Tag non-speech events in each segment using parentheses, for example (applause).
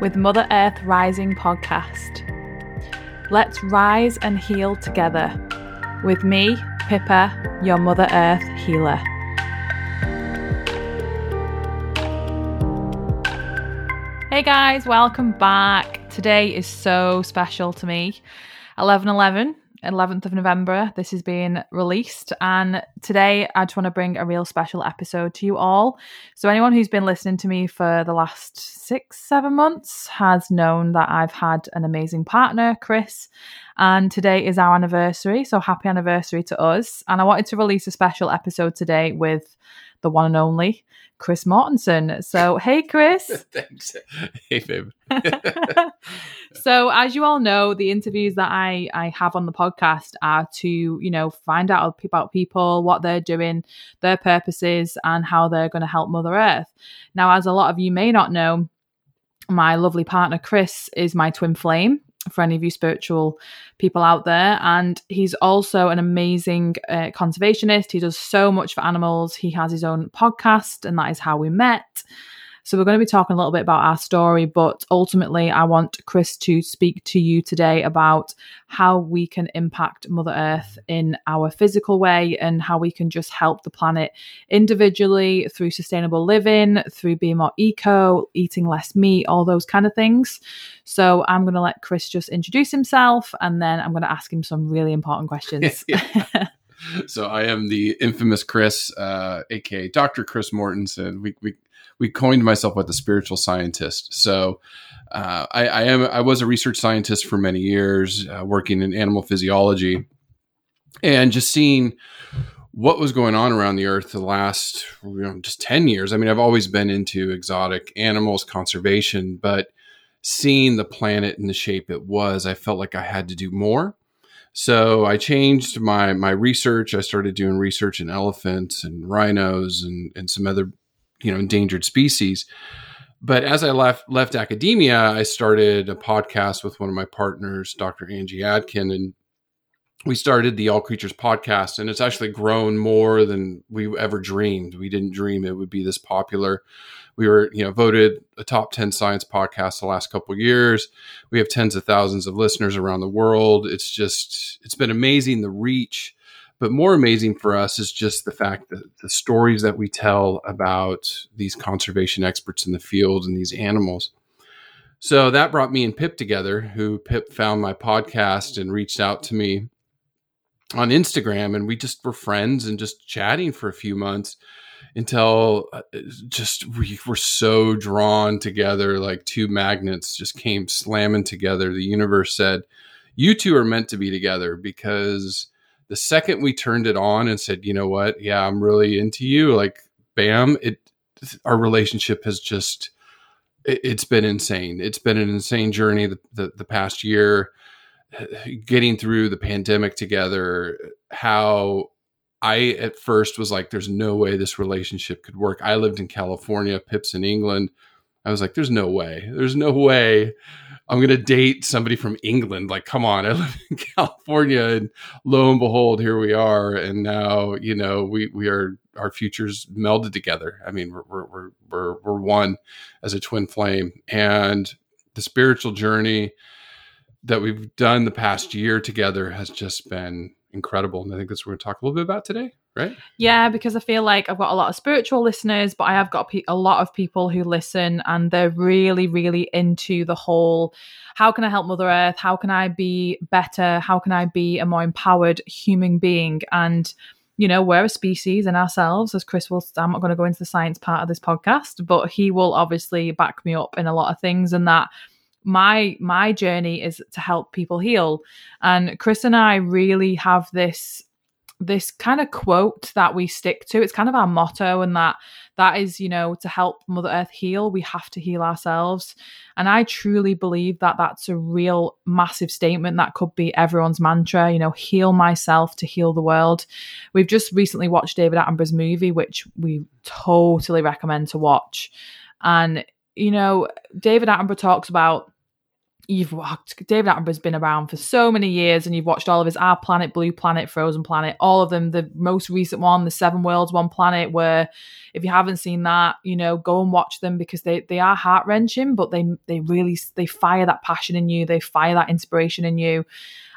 with Mother Earth Rising podcast. Let's rise and heal together with me, Pippa, your Mother Earth healer. Hey guys, welcome back. Today is so special to me. 1111 11th of November, this is being released. And today, I just want to bring a real special episode to you all. So, anyone who's been listening to me for the last six, seven months has known that I've had an amazing partner, Chris. And today is our anniversary. So, happy anniversary to us. And I wanted to release a special episode today with the one and only Chris Mortensen. So, hey, Chris. (laughs) Thanks. Hey, babe. (laughs) (laughs) so, as you all know, the interviews that I, I have on the podcast are to, you know, find out about people, what they're doing, their purposes, and how they're going to help Mother Earth. Now, as a lot of you may not know, my lovely partner Chris is my twin flame for any of you spiritual people out there. And he's also an amazing uh, conservationist. He does so much for animals. He has his own podcast, and that is how we met. So, we're going to be talking a little bit about our story, but ultimately, I want Chris to speak to you today about how we can impact Mother Earth in our physical way and how we can just help the planet individually through sustainable living, through being more eco, eating less meat, all those kind of things. So, I'm going to let Chris just introduce himself and then I'm going to ask him some really important questions. (laughs) so, I am the infamous Chris, uh, aka Dr. Chris Mortensen. We, we we coined myself with a spiritual scientist. So uh, I, I, am I was a research scientist for many years, uh, working in animal physiology, and just seeing what was going on around the earth the last you know, just 10 years. I mean, I've always been into exotic animals, conservation, but seeing the planet in the shape it was, I felt like I had to do more. So I changed my my research. I started doing research in elephants and rhinos and, and some other you know endangered species. But as i left left academia i started a podcast with one of my partners dr angie adkin and we started the all creatures podcast and it's actually grown more than we ever dreamed. We didn't dream it would be this popular. We were you know voted a top 10 science podcast the last couple years. We have tens of thousands of listeners around the world. It's just it's been amazing the reach but more amazing for us is just the fact that the stories that we tell about these conservation experts in the field and these animals. So that brought me and Pip together, who Pip found my podcast and reached out to me on Instagram. And we just were friends and just chatting for a few months until uh, just we were so drawn together like two magnets just came slamming together. The universe said, You two are meant to be together because the second we turned it on and said, you know what, yeah, I'm really into you, like, bam, it our relationship has just it, has been insane. It's been an insane journey the, the, the past year, (sighs) getting through the pandemic together. How I at first was like, there's no way this relationship could work. I lived in California, Pips in England. I was like, there's no way. There's no way I'm going to date somebody from England. Like, come on, (laughs) I live in California, and lo and behold, here we are. And now, you know, we we are our futures melded together. I mean, we're we're we're we're one as a twin flame, and the spiritual journey that we've done the past year together has just been incredible. And I think that's what we're going to talk a little bit about today, right? Yeah, because I feel like I've got a lot of spiritual listeners, but I have got a lot of people who listen and they're really, really into the whole how can I help Mother Earth? How can I be better? How can I be a more empowered human being? And you know, we're a species in ourselves, as Chris will. I'm not going to go into the science part of this podcast, but he will obviously back me up in a lot of things, and that my my journey is to help people heal. And chris and i really have this this kind of quote that we stick to. It's kind of our motto and that that is you know to help mother earth heal we have to heal ourselves. And i truly believe that that's a real massive statement that could be everyone's mantra you know heal myself to heal the world. We've just recently watched david attenborough's movie which we totally recommend to watch. And you know, David Attenborough talks about you've watched David Attenborough's been around for so many years and you've watched all of his Our Planet, Blue Planet, Frozen Planet, all of them. The most recent one, The Seven Worlds, One Planet, where if you haven't seen that, you know, go and watch them because they they are heart wrenching, but they they really they fire that passion in you, they fire that inspiration in you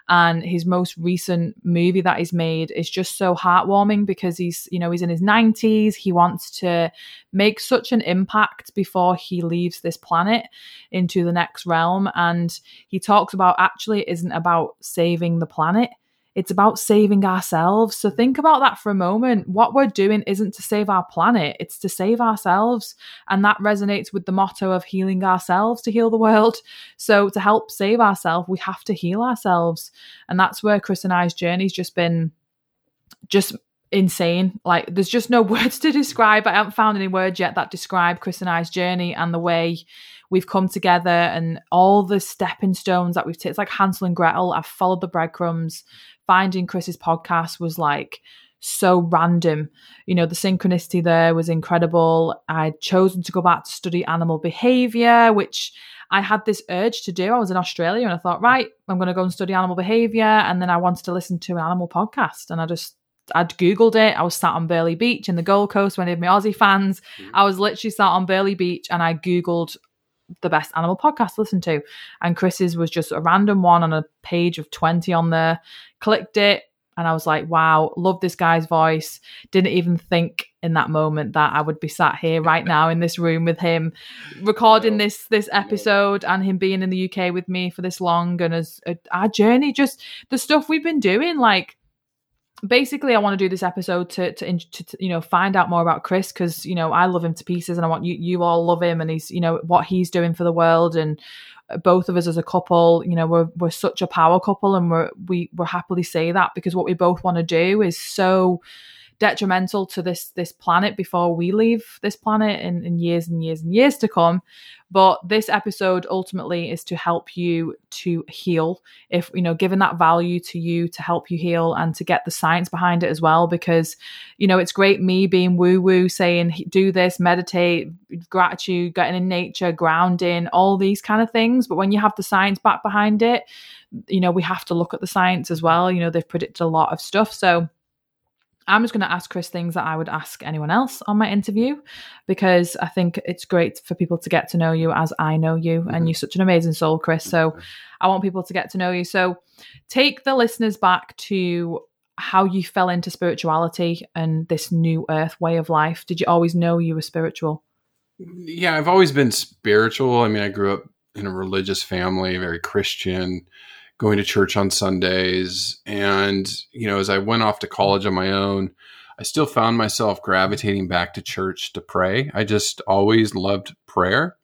and his most recent movie that he's made is just so heartwarming because he's you know he's in his 90s he wants to make such an impact before he leaves this planet into the next realm. And he talks about actually it isn't about saving the planet it's about saving ourselves. So think about that for a moment. What we're doing isn't to save our planet, it's to save ourselves. And that resonates with the motto of healing ourselves to heal the world. So to help save ourselves, we have to heal ourselves. And that's where Chris and I's journey's just been just insane. Like there's just no (laughs) words to describe. I haven't found any words yet that describe Chris and I's journey and the way we've come together and all the stepping stones that we've taken. It's like Hansel and Gretel. I've followed the breadcrumbs finding Chris's podcast was like so random. You know, the synchronicity there was incredible. I'd chosen to go back to study animal behavior, which I had this urge to do. I was in Australia and I thought, right, I'm going to go and study animal behavior. And then I wanted to listen to an animal podcast. And I just, I'd Googled it. I was sat on Burleigh Beach in the Gold Coast when I had my Aussie fans. Mm-hmm. I was literally sat on Burleigh Beach and I Googled the best animal podcast to listen to. And Chris's was just a random one on a page of 20 on there. Clicked it and I was like, wow, love this guy's voice. Didn't even think in that moment that I would be sat here right now in this room with him recording no. this this episode no. and him being in the UK with me for this long and as uh, our journey just the stuff we've been doing like basically, I want to do this episode to, to, to you know find out more about Chris because you know I love him to pieces, and I want you you all love him, and he's you know what he's doing for the world, and uh, both of us as a couple, you know, we're we're such a power couple, and we're we we're happily say that because what we both want to do is so detrimental to this this planet before we leave this planet in, in years and years and years to come. But this episode ultimately is to help you to heal. If you know given that value to you to help you heal and to get the science behind it as well because you know it's great me being woo woo saying do this meditate gratitude getting in nature grounding all these kind of things. But when you have the science back behind it you know we have to look at the science as well. You know they've predicted a lot of stuff. So I'm just going to ask Chris things that I would ask anyone else on my interview because I think it's great for people to get to know you as I know you. Mm-hmm. And you're such an amazing soul, Chris. So I want people to get to know you. So take the listeners back to how you fell into spirituality and this new earth way of life. Did you always know you were spiritual? Yeah, I've always been spiritual. I mean, I grew up in a religious family, very Christian going to church on Sundays. And, you know, as I went off to college on my own, I still found myself gravitating back to church to pray. I just always loved prayer,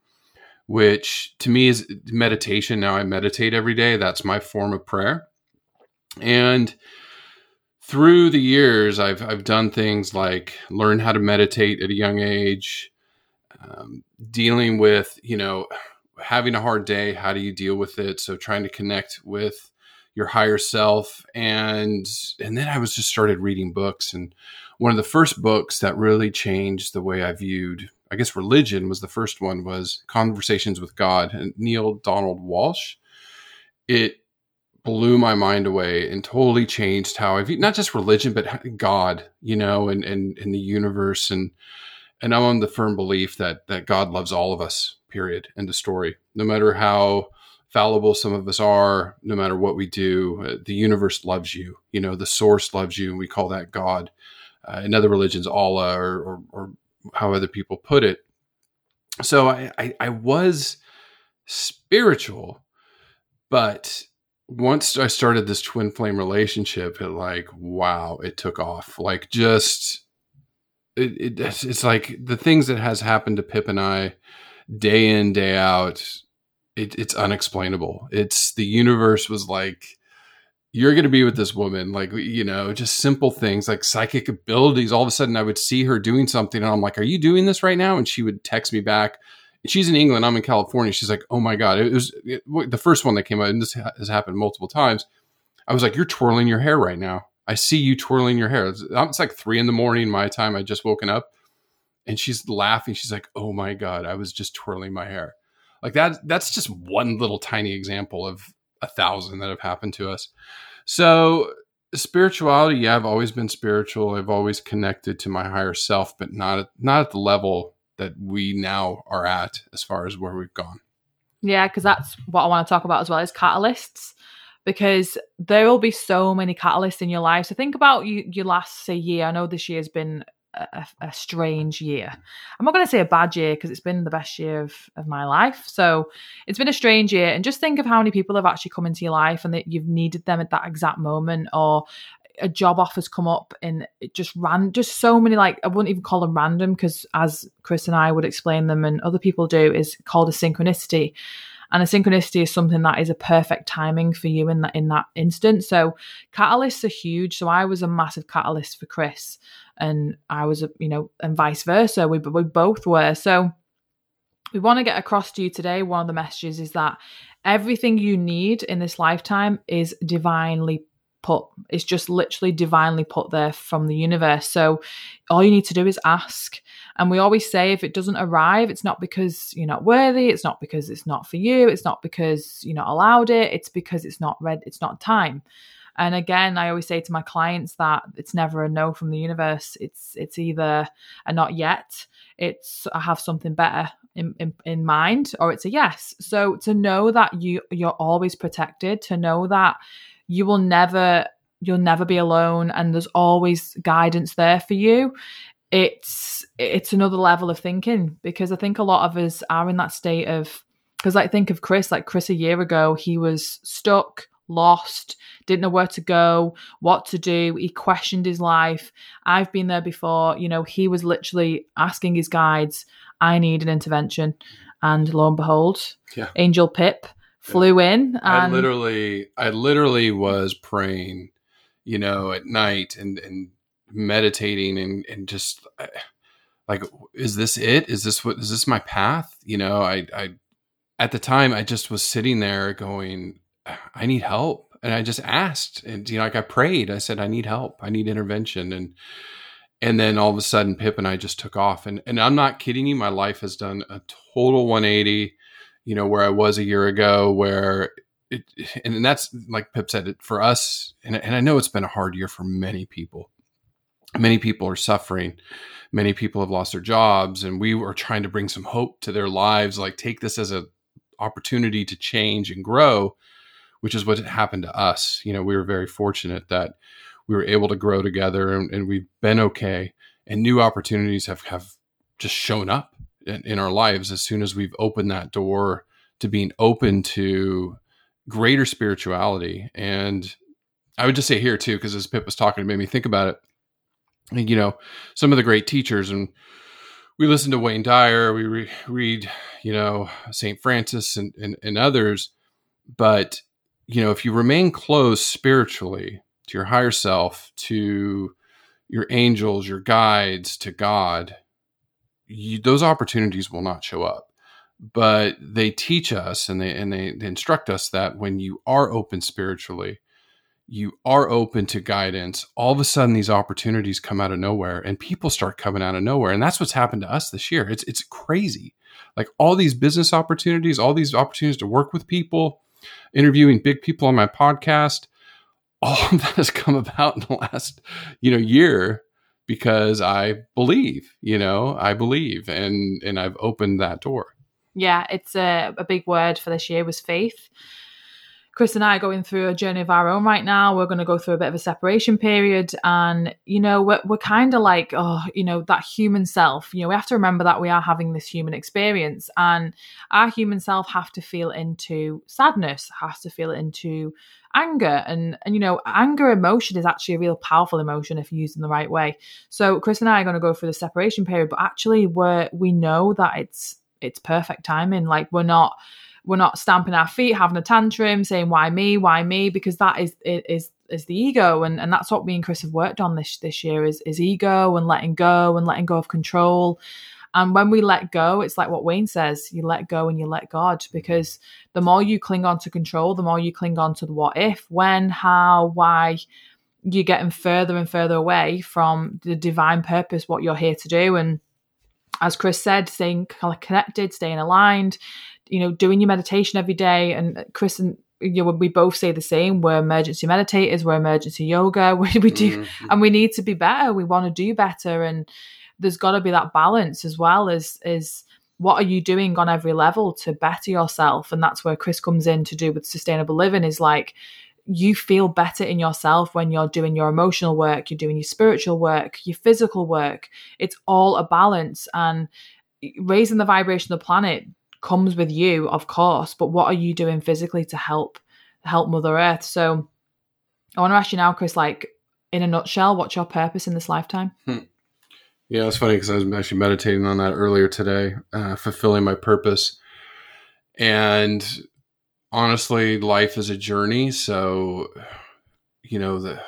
which to me is meditation. Now I meditate every day. That's my form of prayer. And through the years, I've, I've done things like learn how to meditate at a young age, um, dealing with, you know, having a hard day, how do you deal with it? So trying to connect with your higher self. And and then I was just started reading books. And one of the first books that really changed the way I viewed I guess religion was the first one was Conversations with God and Neale Donald Walsch. It blew my mind away and totally changed how I view not just religion but God, you know, and and, and the universe. And and I'm on the firm belief that that God loves all of us period end of story no matter how fallible some of us are, no matter what we do, uh, the universe loves you. You know, the source loves you, and we call that God. Uh, in other religions, Allah, or, or, or how other people put it. So I, I, I was spiritual, but once I started this twin flame relationship, it like wow, it took off. Like just it, it it's like the things that has happened to Pip and I day in day out. It, it's unexplainable. It's the universe was like you're going to be with this woman like you know just simple things like psychic abilities. All of a sudden i would see her doing something and i'm like are you doing this right now? And she would text me back. She's in england i'm in california. She's like oh my god. It was it, the first one that came out and this has happened multiple times i was like you're twirling your hair right now. I see you twirling your hair. It's, it's like three in the morning my time i just woken up and she's laughing she's like oh my god i was just twirling my hair like that that's just one little tiny example of a thousand that have happened to us. So spirituality, yeah, I've always been spiritual. I've always connected to my higher self, but not not at the level that we now are at as far as where we've gone. Yeah, because that's what I want to talk about as well is catalysts. Because there will be so many catalysts in your life. So think about you, your last say year. I know this year has been a, a strange year. I'm not going to say a bad year because it's been the best year of, of my life. So it's been a strange year. And just think of how many people have actually come into your life and that you've needed them at that exact moment or a job offers come up and it just ran just so many like I wouldn't even call them random because as Chris and I would explain them and other people do is called a synchronicity and a synchronicity is something that is a perfect timing for you in that in that instant so catalysts are huge so I was a massive catalyst for Chris and I was, you know, and vice versa. We we both were. So we want to get across to you today. One of the messages is that everything you need in this lifetime is divinely put. It's just literally divinely put there from the universe. So all you need to do is ask. And we always say if it doesn't arrive, it's not because you're not worthy, it's not because it's not for you, it's not because you're not allowed it, it's because it's not read, it's not time. And again, I always say to my clients that it's never a no from the universe. It's it's either a not yet, it's I have something better in, in, in mind, or it's a yes. So to know that you you're always protected, to know that you will never you'll never be alone and there's always guidance there for you it's it's another level of thinking because i think a lot of us are in that state of because i think of chris like chris a year ago he was stuck lost, didn't know where to go, what to do. He questioned his life. I've been there before. You know, he was literally asking his guides, I need an intervention. And lo and behold, yeah. Angel Pip flew yeah. in. And- I literally, I literally was praying, you know, at night and, and meditating and, and just like, is this it? Is this what, is this my path? You know, I, I, at the time I just was sitting there going, I need help. And I just asked and, you know, like I prayed, I said, I need help. I need intervention. And, and then all of a sudden Pip and I just took off and, and I'm not kidding you. My life has done a total 180, you know, where I was a year ago, where it, and that's like Pip said it for us. And, and I know it's been a hard year for many people. Many people are suffering. Many people have lost their jobs and we were trying to bring some hope to their lives. Like take this as a opportunity to change and grow which is what happened to us. You know, we were very fortunate that we were able to grow together and, and we've been okay. And new opportunities have, have just shown up in, in our lives as soon as we've opened that door to being open to greater spirituality. And I would just say here too, because as Pip was talking, it made me think about it. You know, some of the great teachers, and we listen to Wayne Dyer, we re- read, you know, St. Francis and, and, and others, but you know, if you remain close spiritually to your higher self, to your angels, your guides, to God, you, those opportunities will not show up. But they teach us and they and they, they instruct us that when you are open spiritually, you are open to guidance, all of a sudden these opportunities come out of nowhere and people start coming out of nowhere. And that's what's happened to us this year. It's it's crazy. Like all these business opportunities, all these opportunities to work with people, interviewing big people on my podcast. All of that has come about in the last, you know, year because I believe, you know, I believe and and I've opened that door. Yeah, it's a, a big word for this year was faith. Chris and I are going through a journey of our own right now. We're going to go through a bit of a separation period. And, you know, we're, we're kind of like, oh, you know, that human self. You know, we have to remember that we are having this human experience. And our human self have to feel into sadness, has to feel into anger. And, and you know, anger emotion is actually a real powerful emotion if used in the right way. So Chris and I are going to go through the separation period, but actually we're, we know that it's, it's perfect timing. Like we're not we're not stamping our feet, having a tantrum, saying why me, why me, because that is is is the ego, and and that's what me and Chris have worked on this this year is is ego and letting go and letting go of control. And when we let go, it's like what Wayne says you let go and you let God, because the more you cling on to control, the more you cling on to the what if, when, how, why, you're getting further and further away from the divine purpose, what you're here to do. And as Chris said, staying connected, staying aligned, you know, doing your meditation every day. And Chris and you know, we both say the same. We're emergency meditators. We're emergency yoga. (laughs) We, we do, mm-hmm. and we need to be better. We want to do better, and there's got to be that balance as well. As is what are you doing on every level to better yourself? And that's where Chris comes in to do with sustainable living. Is like you feel better in yourself when you're doing your emotional work, you're doing your spiritual work, your physical work. It's all a balance and raising the vibration of the planet comes with you, of course, but what are you doing physically to help help Mother Earth? So I want to ask you now, Chris, like in a nutshell, what's your purpose in this lifetime? Hmm. Yeah, it's funny because I was actually meditating on that earlier today, uh, fulfilling my purpose. And honestly, life is a journey. So, you know, the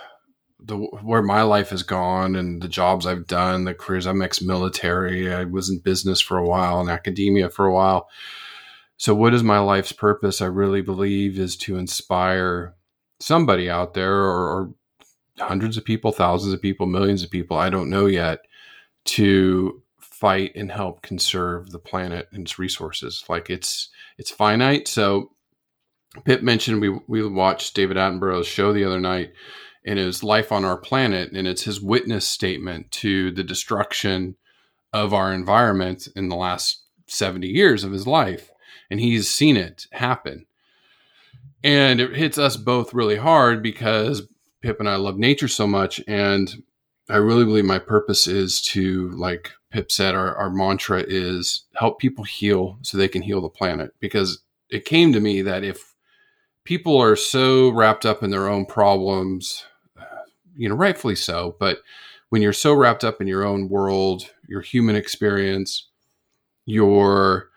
the where my life has gone and the jobs I've done, the careers I'm ex-military. I was in business for a while and academia for a while. So, what is my life's purpose? I really believe is to inspire somebody out there, or, or hundreds of people, thousands of people, millions of people. I don't know yet to fight and help conserve the planet and its resources. Like it's it's finite. So, Pip mentioned we we watched David Attenborough's show the other night in his life on our planet, and it's his witness statement to the destruction of our environment in the last 70 years of his life. And he's seen it happen. And it hits us both really hard because Pip and I love nature so much. And I really believe my purpose is to, like Pip said, our, our mantra is help people heal so they can heal the planet. Because it came to me that if people are so wrapped up in their own problems, you know, rightfully so. But when you're so wrapped up in your own world, your human experience, your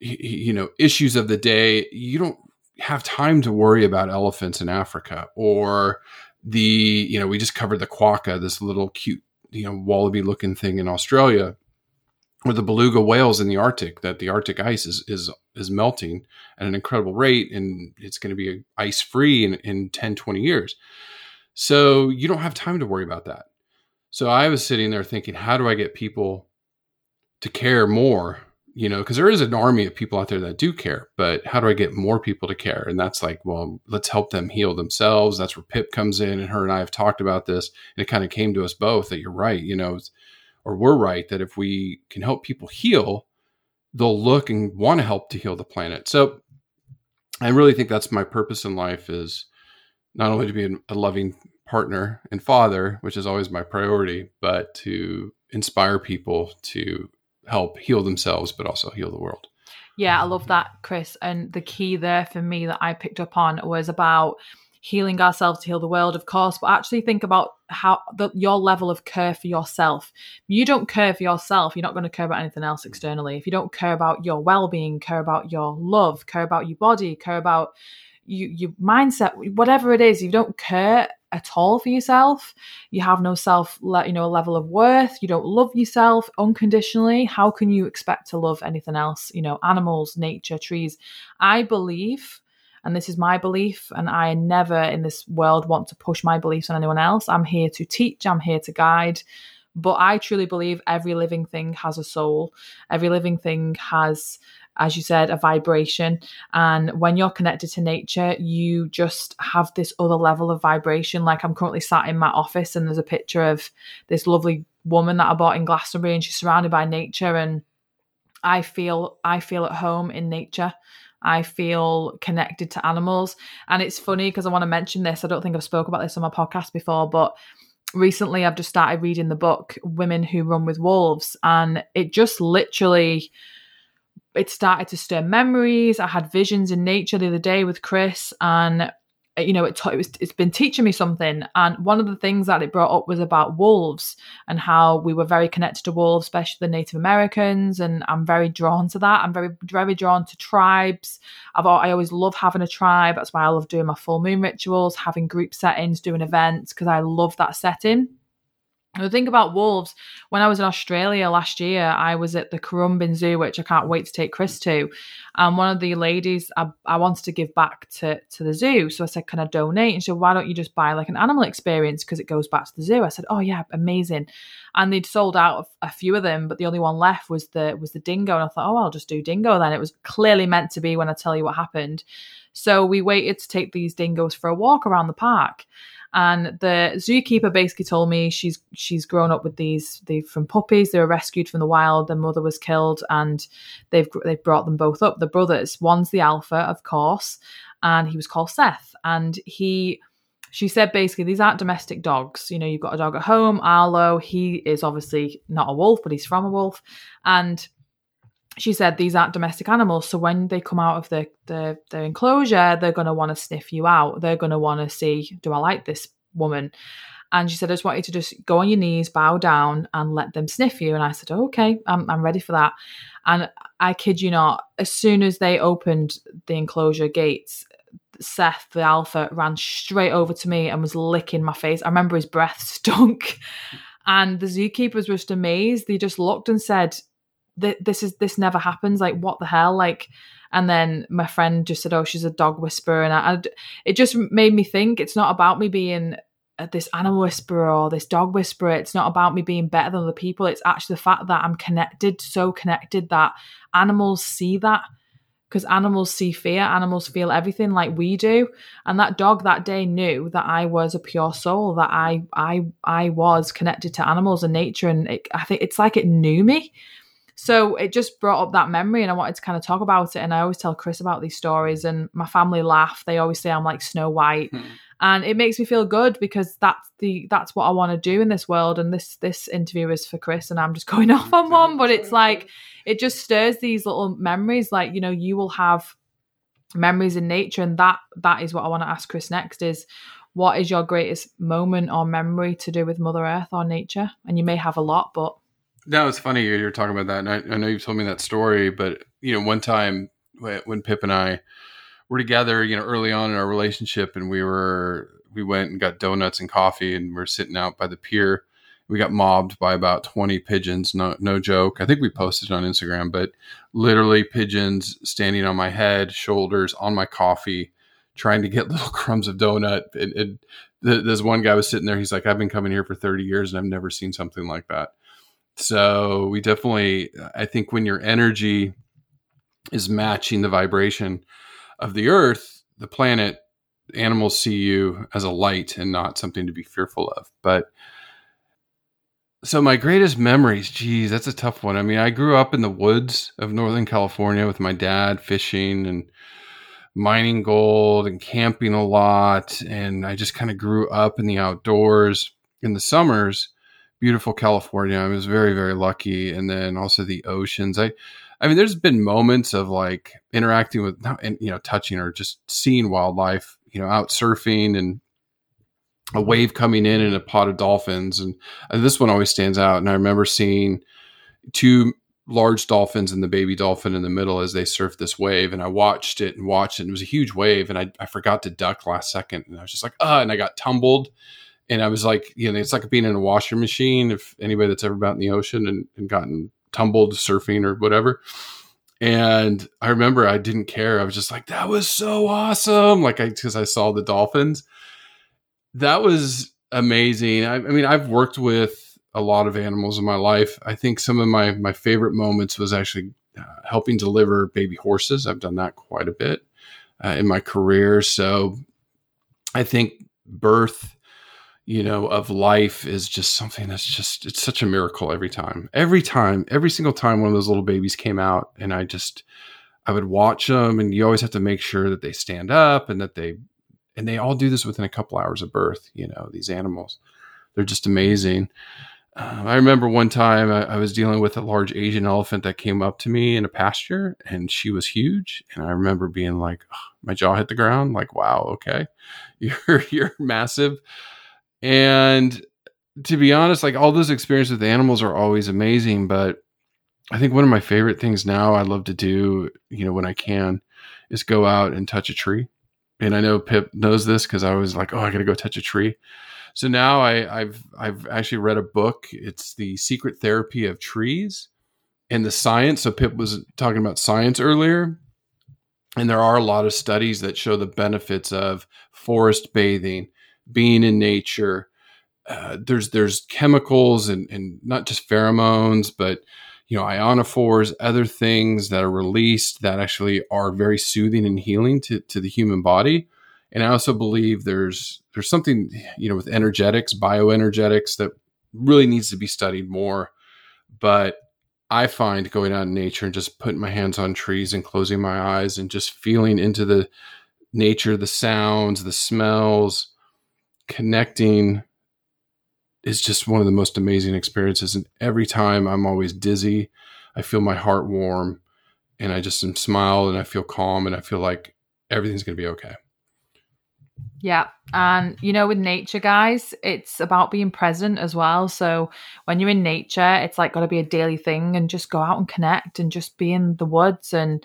you know issues of the day, you don't have time to worry about elephants in Africa or the you know we just covered the quokka, this little cute you know wallaby looking thing in Australia, or the beluga whales in the Arctic. That the Arctic ice is is is melting at an incredible rate, and it's going to be ice free in in 10, 20 years. So you don't have time to worry about that. So I was sitting there thinking, how do I get people to care more? You know, because there is an army of people out there that do care, but how do I get more people to care? And that's like, well, let's help them heal themselves. That's where Pip comes in, and her and I have talked about this, and it kind of came to us both that you're right, you know, or we're right that if we can help people heal, they'll look and want to help to heal the planet. So I really think that's my purpose in life is not only to be a loving partner and father, which is always my priority, but to inspire people to help heal themselves, but also heal the world. Yeah, I love that, Chris. And the key there for me that I picked up on was about healing ourselves to heal the world, of course, but actually think about how the, your level of care for yourself. You don't care for yourself, you're not going to care about anything else externally. If you don't care about your well being, care about your love, care about your body, care about you, your mindset, whatever it is, you don't care at all for yourself. You have no self, you know, level of worth. You don't love yourself unconditionally. How can you expect to love anything else? You know, animals, nature, trees. I believe, and this is my belief, and I never in this world want to push my beliefs on anyone else. I'm here to teach. I'm here to guide. But I truly believe every living thing has a soul. Every living thing has as you said, a vibration. And when you're connected to nature, you just have this other level of vibration. Like I'm currently sat in my office and there's a picture of this lovely woman that I bought in Glastonbury and she's surrounded by nature and I feel I feel at home in nature. I feel connected to animals. And it's funny because I want to mention this. I don't think I've spoke about this on my podcast before, but recently I've just started reading the book Women Who Run with Wolves and it just literally it started to stir memories. I had visions in nature the other day with Chris and uh, you know, it, t- it was, it's been teaching me something. And one of the things that it brought up was about wolves and how we were very connected to wolves, especially the Native Americans. And I'm very drawn to that. I'm very, very drawn to tribes. I've, I always love having a tribe. That's why I love doing my full moon rituals, having group settings, doing events, because I love that setting. The thing about wolves, when I was in Australia last year, I was at the Currumbin Zoo, which I can't wait to take Chris to. And one of the ladies, I, I wanted to give back to, to the zoo. So I said, Can I donate? And she said, Why don't you just buy like an animal experience? Because it goes back to the zoo. I said, Oh, yeah, amazing. And they'd sold out a few of them, but the only one left was the was the dingo. And I thought, Oh, I'll just do dingo then. It was clearly meant to be when I tell you what happened. So we waited to take these dingoes for a walk around the park. And the zookeeper basically told me she's she's grown up with these they from puppies. They were rescued from the wild. Their mother was killed, and they've they've brought them both up. The brothers. One's the alpha, of course, and he was called Seth, and he she said basically these aren't domestic dogs. You know, you've got a dog at home, Arlo. He is obviously not a wolf, but he's from a wolf. And she said these aren't domestic animals. So when they come out of the, the, enclosure, they're going to want to sniff you out. They're going to want to see, do I like this woman? And she said, I just want you to just go on your knees, bow down, and let them sniff you. And I said, okay, I'm, I'm ready for that. And I kid you not, as soon as they opened the enclosure gates, Seth, the alpha, ran straight over to me and was licking my face. I remember his breath (laughs) stunk. And the zookeepers were just amazed. They just looked and said, this is this never happens like what the hell? Like and then my friend just said oh she's a dog whisperer. And I, I, it just made me think it's not about me being uh, this animal whisperer or this dog whisperer. It's not about me being better than other people. It's actually the fact that i'm connected so connected that animals see that because animals see fear animals feel everything like we do. And that dog that day knew that i was a pure soul that i i i was connected to animals and nature. And it, i think it's like it knew me so it just brought up that memory and I wanted to kind of talk about it. And I always tell Chris about these stories and my family laugh. They always say I'm like Snow White. Hmm. And it makes me feel good because that's the that's what I want to do in this world. And this this interview is for Chris and I'm just (laughs) going off on one, but it's like it just stirs these little memories. Like, you know, you will have memories in nature and that that is what I want to ask Chris next is what is your greatest moment or memory to do with Mother Earth or nature? And you may have a lot, but no, it's funny you're talking about that, and I, I, know you've told me that story. But you know, one time when Pip and I were together, you know, early on in our relationship, and we were we went and got donuts and coffee, and we are sitting out by the pier. We got mobbed by about twenty pigeons. No, no joke. I think we posted on Instagram, but literally pigeons standing on my head, shoulders, on my coffee, trying to get (laughs) little crumbs of donut. And, and there's one guy was sitting there. He's like, "I've been coming here for thirty years, and I've never seen something like that." So we definitely, I think when your energy is matching the vibration of the earth, the planet, animals see you as a light and not something to be fearful of. But so my greatest memories, geez, that's a tough one. I mean, I grew up in the woods of Northern California with my dad fishing and mining gold and camping a lot. And I just kind of grew up in the outdoors in the summers beautiful California. I was very, very lucky. And then also the oceans. I, I mean, there's been moments of like interacting with, and you know, touching or just seeing wildlife, you know, out surfing and a wave coming in and a pod of dolphins. And, this one always stands out. And I remember seeing two large dolphins and the baby dolphin in the middle as they surfed this wave. And I watched it and watched it. It was a huge wave. And I, I forgot to duck last second. And I was just like, uh, and I got tumbled and I was like, you know, it's like being in a washer machine. If anybody that's ever been in the ocean and, and gotten tumbled surfing or whatever. And I remember I didn't care. I was just like, that was so awesome. Like I, cause I saw the dolphins. That was amazing. I, I mean, I've worked with a lot of animals in my life. I think some of my, my favorite moments was actually uh, helping deliver baby horses. I've done that quite a bit uh, in my career. So I think birth you know, of life is just something that's just, it's such a miracle every time. Every time, every single time one of those little babies came out, and I just, I would watch them, and you always have to make sure that they stand up and that they, and they all do this within a couple hours of birth, you know, these animals. They're just amazing. Uh, I remember one time I, I, was dealing with a large Asian elephant that came up to me in a pasture, and she was huge. And I remember being like, my jaw hit the ground, like, wow, okay, (laughs) you're you're massive. And to be honest, like all those experiences with animals are always amazing. But I think one of my favorite things now I love to do, you know, when I can, is go out and touch a tree. And I know Pip knows this because I was like, oh, I got to go touch a tree. So now I, I've I've actually read a book. It's the Secret Therapy of Trees and the science. So Pip was talking about science earlier. And there are a lot of studies that show the benefits of forest bathing, being in nature. Uh, there's there's chemicals and, and not just pheromones, but you know ionophores, other things that are released that actually are very soothing and healing to, to the human body. And I also believe there's there's something you know with energetics, bioenergetics that really needs to be studied more. But I find going out in nature and just putting my hands on trees and closing my eyes and just feeling into the nature, the sounds, the smells, connecting is just one of the most amazing experiences. And every time I'm always dizzy, I feel my heart warm and I just smile and I feel calm and I feel like everything's going to be okay. Yeah. And, you know, with nature, guys, it's about being present as well. So when you're in nature, it's like got to be a daily thing and just go out and connect and just be in the woods and,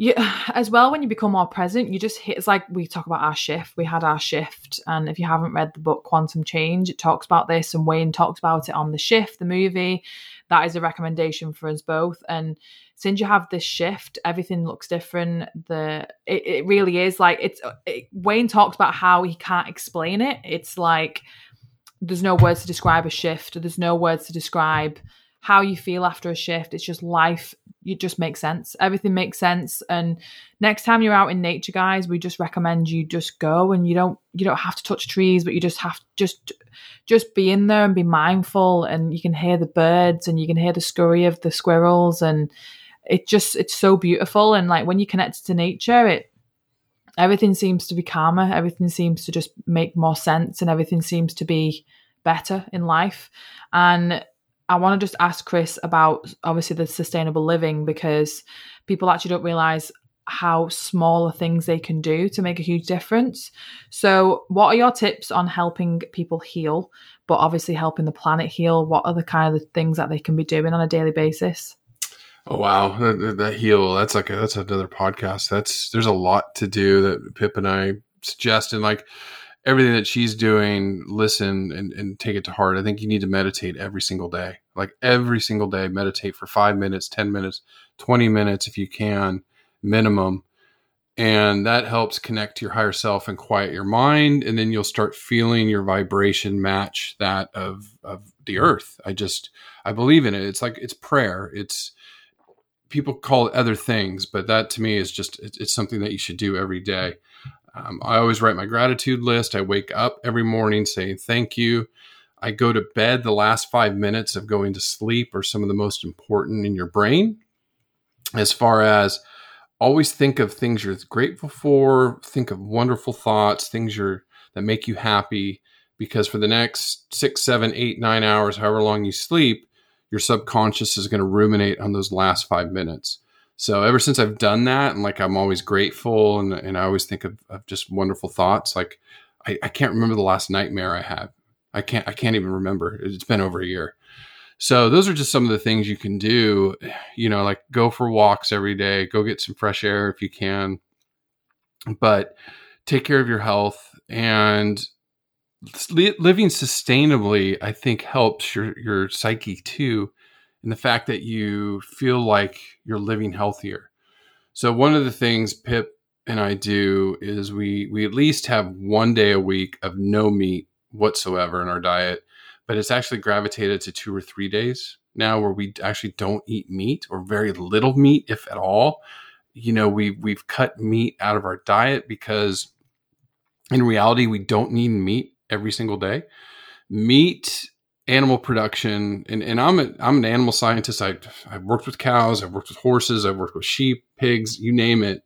you, (sighs) as well when you become more present you just hit it's like we talk about our shift. We had our shift and if you haven't read the book quantum change it talks about this and wayne talks about it on the shift the movie. That is a recommendation for us both and since you have this shift everything looks different. The it, it really is like it's it, wayne talks about how he can't explain it. It's like there's no words to describe a shift. There's no words to describe how you feel after a shift. It's just life. It just makes sense. Everything makes sense. And next time you're out in nature, guys, we just recommend you just go and you don't you don't have to touch trees, but you just have just just be in there and be mindful. And you can hear the birds and you can hear the scurry of the squirrels and it just it's so beautiful. And like when you connect to nature, it everything seems to be calmer. Everything seems to just make more sense, and everything seems to be better in life. And I want to just ask Chris about obviously the sustainable living because people actually don't realize how smaller things they can do to make a huge difference. So, what are your tips on helping people heal, but obviously helping the planet heal? What are the kind of the things that they can be doing on a daily basis? Oh wow, that, that heal. That's like a, that's another podcast. That's there's a lot to do that Pip and I suggest, and like everything that she's doing, listen and, and take it to heart. I think you need to meditate every single day. Like every single day, meditate for five minutes, 10 minutes, 20 minutes if you can, minimum. And that helps connect to your higher self and quiet your mind. And then you'll start feeling your vibration match that of, of the earth. I just, I believe in it. It's like, it's prayer. It's, people call it other things, but that to me is just, it's, it's something that you should do every day. Um, I always write my gratitude list. I wake up every morning saying thank you. I go to bed. The last five minutes of going to sleep are some of the most important in your brain. As far as always think of things you're grateful for, think of wonderful thoughts, things you're that make you happy. Because for the next six, seven, eight, nine hours, however long you sleep, your subconscious is going to ruminate on those last five minutes. So ever since I've done that, and like I'm always grateful, and, and I always think of, of just wonderful thoughts. Like I, I can't remember the last nightmare I had. I can't I can't even remember. It's been over a year. So those are just some of the things you can do. You know, like go for walks every day, go get some fresh air if you can. But take care of your health and living sustainably I think helps your your psyche too and the fact that you feel like you're living healthier. So one of the things Pip and I do is we we at least have one day a week of no meat whatsoever in our diet, but it's actually gravitated to two or three days now where we actually don't eat meat or very little meat if at all. You know, we we've cut meat out of our diet because in reality we don't need meat every single day. Meat, animal production, and, and I'm a, I'm an animal scientist. I I've worked with cows, I've worked with horses, I've worked with sheep, pigs, you name it.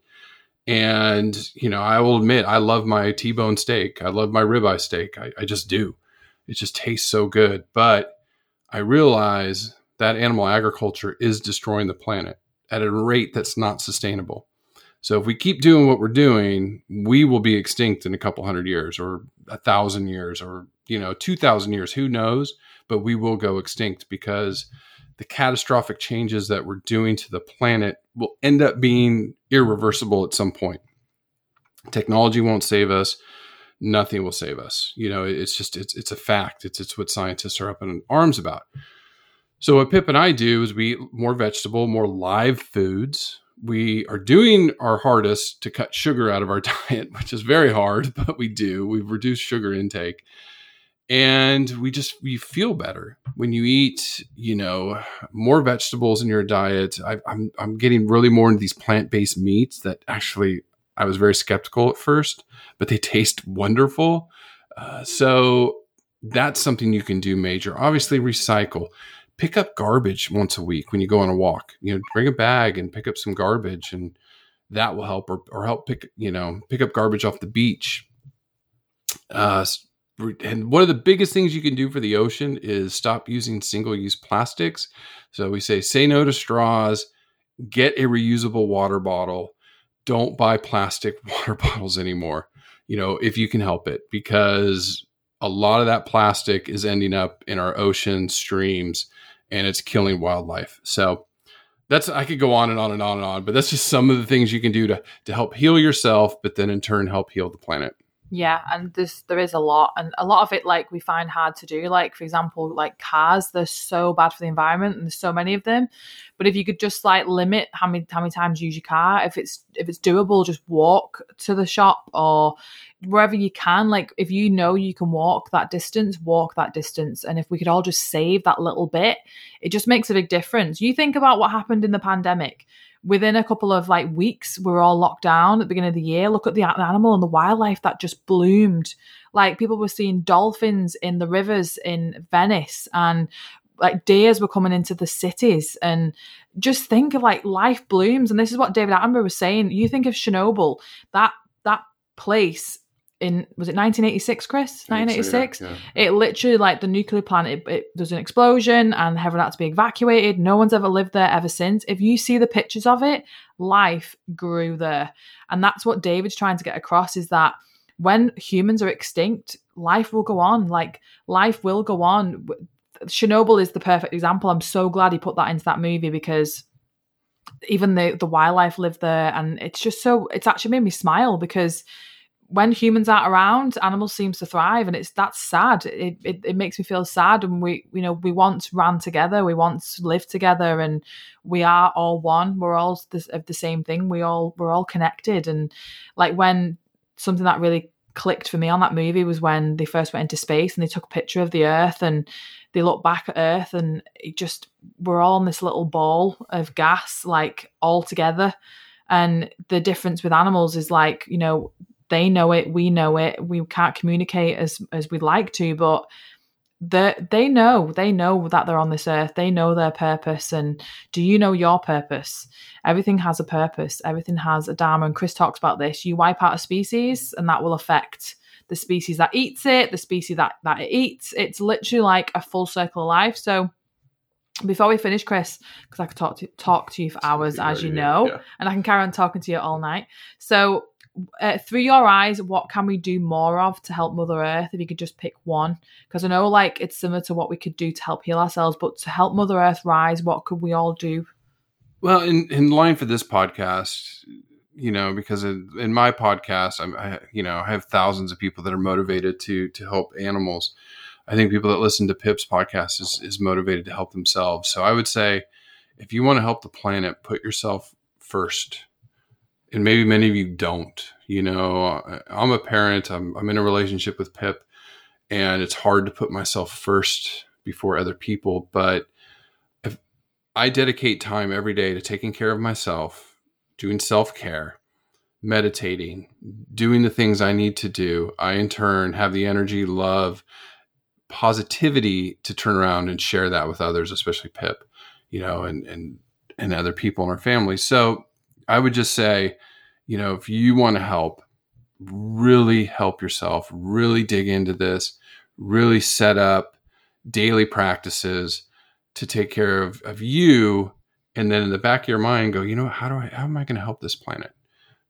And you know, I will admit, I love my T-bone steak. I love my ribeye steak. I, I just do. It just tastes so good. But I realize that animal agriculture is destroying the planet at a rate that's not sustainable. So if we keep doing what we're doing, we will be extinct in a couple hundred years or a thousand years or, you know, 2000 years, who knows, but we will go extinct because the catastrophic changes that we're doing to the planet will end up being irreversible at some point. Technology won't save us. Nothing will save us. You know, it's just it's it's a fact. It's it's what scientists are up in arms about. So what Pip and I do is we eat more vegetable, more live foods, we are doing our hardest to cut sugar out of our (laughs) diet, which is very hard, but we do. We've reduced sugar intake. And we just we feel better when you eat, you know, more vegetables in your diet. I, I'm I'm getting really more into these plant based meats that actually I was very skeptical at first, but they (laughs) taste wonderful. Uh, so that's something you can do major. Obviously, recycle pick up garbage once a week when you go on a walk. You know, bring a bag and pick up some garbage, and that will help, or, or help pick you know pick up garbage off the beach. Uh, and one of the biggest things you can do for the ocean is stop using single-use plastics. So we say say no to straws, get a reusable water bottle, don't buy plastic (laughs) water bottles anymore. You know, if you can help it, because a lot of that plastic is ending up in our ocean streams and it's killing wildlife. So that's I could go on and on and on and on, but that's just some of the things you can do to to help heal yourself, but then in turn help heal the planet. Yeah, and there's there is a lot, and a lot of it like we find hard to do. Like for example, like cars, they're so bad for the environment, and there's so many of them. But if you could just like limit how many how many times you use your car, if it's if it's doable, just walk to the shop or wherever you can. Like if you know you can walk that distance, walk that distance. And if we could all just save that little bit, it just makes a big difference. You think about what happened in the pandemic within a couple of like weeks, we are all locked down at the beginning of the year. Look at the animal and the wildlife that just bloomed. Like people were seeing dolphins in the rivers in Venice and like deers were coming into the cities and just think of like life blooms and this is what david attenborough was saying you think of chernobyl that that place in was it 1986 chris? 1986 so, yeah, yeah. it literally like the nuclear plant it, it, there's an explosion and everyone had to be evacuated. No one's ever lived there ever since. If you see the pictures of it life grew there. And that's what david's trying to get across is that when humans are extinct life will go on. Like life will go on. Chernobyl is the perfect example. I'm so glad he put that into that movie because even the the wildlife lived there and it's just so it's actually made me smile because when humans aren't around, animals seems to thrive, and it's that's sad. It, it, it makes me feel sad, and we you know we once ran together, we once lived together, and we are all one. We're all the, of the same thing. We all we're all connected, and like when something that really clicked for me on that movie was when they first went into space and they took a picture of the Earth and they look back at Earth and it just we're all in this little ball of gas, like all together. And the difference with animals is like you know they know it, we know it. We can't communicate as as we'd like to, but they they know they know that they're on this earth. They know their purpose. And do you know your purpose? Everything has a purpose. Everything has a dharma. And Chris talks about this. You wipe out a species, and that will affect the species that eats it, the species that that it eats. It's literally like a full circle of life. So before we finish, Chris, because I could talk to talk to you for hours, as you know, yeah. and I can carry on talking to you all night. So uh, through your eyes, what can we do more of to help Mother Earth? If you could just pick one, because I know like it's similar to what we could do to help heal ourselves, but to help Mother Earth rise, what could we all do? Well, in in line for this podcast, you know, because in, in my podcast, I'm, I, you know, I have thousands of people that are motivated to to help animals. I think people that listen to Pip's podcast is is motivated to help themselves. So I would say, if you want to help the planet, put yourself first and maybe many of you don't. You know, I'm a parent. I'm I'm in a relationship with Pip, and it's hard to put myself first before other people. But if I dedicate time every day to taking care of myself, doing self care, meditating, doing the things I need to do, I in turn have the energy, love, positivity to turn around and share that with others, especially Pip, you know, and and and other people in our family. So I would just say, you know, if you want to help, really help yourself, really dig into this, really set up daily practices to take care of, of you. And then in the back of your mind, go, you know, how do I, how am I going to help this planet?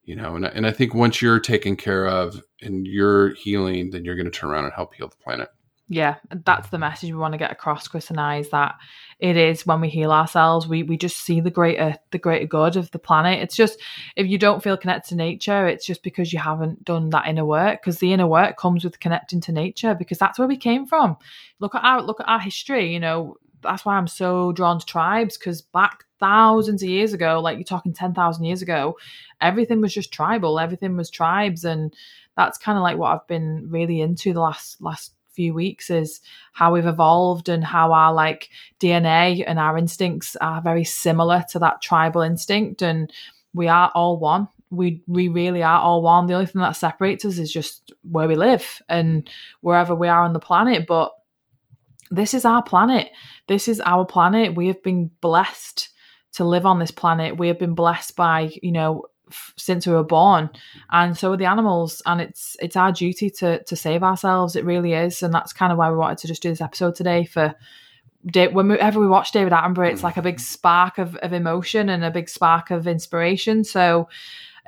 You know, and, and I think once you're taken care of and you're healing, then you're going to turn around and help heal the planet yeah that's the message we want to get across chris and i is that it is when we heal ourselves we we just see the greater the greater good of the planet. It's just if you don't feel connected to nature it's just because you haven't done that inner work because the inner work comes with connecting to nature because that's where we came from. Look at our look at our history you know that's why i'm so drawn to tribes because back thousands of years ago like you're talking 10,000 years ago everything was just tribal everything was tribes and that's kind of like what I've been really into the last last few weeks is how we've evolved and how our like DNA and our instincts are very similar to that tribal instinct and we are all one. We we really are all one. The only thing that separates us is just where we live and wherever we are on the planet but this is our planet. This is our planet. We have been blessed to live on this planet. We have been blessed by you know since we were born and so are the animals and it's it's our duty to to save ourselves it really is and that's kind of why we wanted to just do this episode today for whenever we watch David Attenborough it's like a big spark of, of emotion and a big spark of inspiration so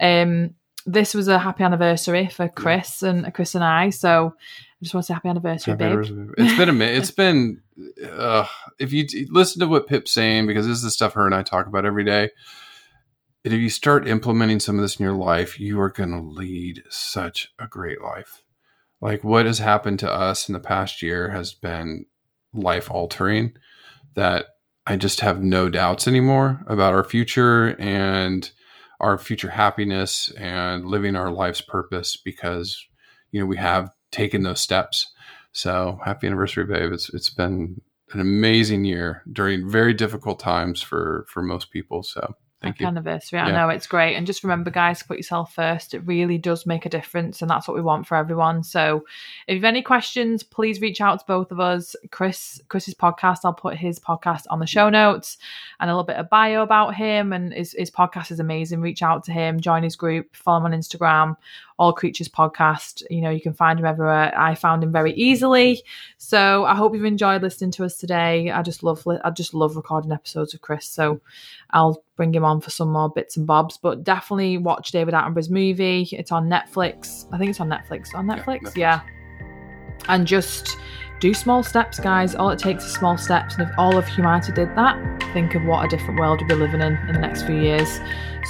um this was a happy anniversary for Chris and Chris and I so I just want to say happy anniversary, happy. Anniversary. It's been a minute. It's been uh, if you listen to what Pip's saying because this is the stuff her and I talk about every day if you start implementing some of this in your life, you are going to lead such a great life. Like what has happened to us in the past year has been life altering that I just have no doubts anymore about our future and our future happiness and living our life's purpose because you know we have taken those steps. So happy anniversary, babe! It's it's been an amazing year during very difficult times for for most people. So Thank you. anniversary. I know it's great. And just remember, guys, put yourself first. It really does make a difference. And that's what we want for everyone. So if you have any questions, please reach out to both of us. Chris, Chris's podcast, I'll put his podcast on the show notes and a little bit of bio about him. And his, his podcast is amazing. Reach out to him, join his group, follow him on Instagram. All Creatures podcast. You know, you can find him everywhere. I found him very easily. So I hope you've enjoyed listening to us today. I just love I just love recording episodes of Chris. So I'll bring him on for some more bits and bobs. But definitely watch David Attenborough's movie. It's on Netflix. I think it's on Netflix. On Netflix, yeah. Netflix. yeah. And just do small steps, guys. All it takes is small steps. And if all of humanity did that, think of what a different world we'd be living in in the next few years.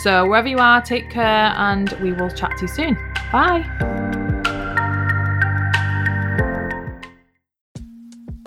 So, wherever you are, take care and we will chat to you soon. Bye.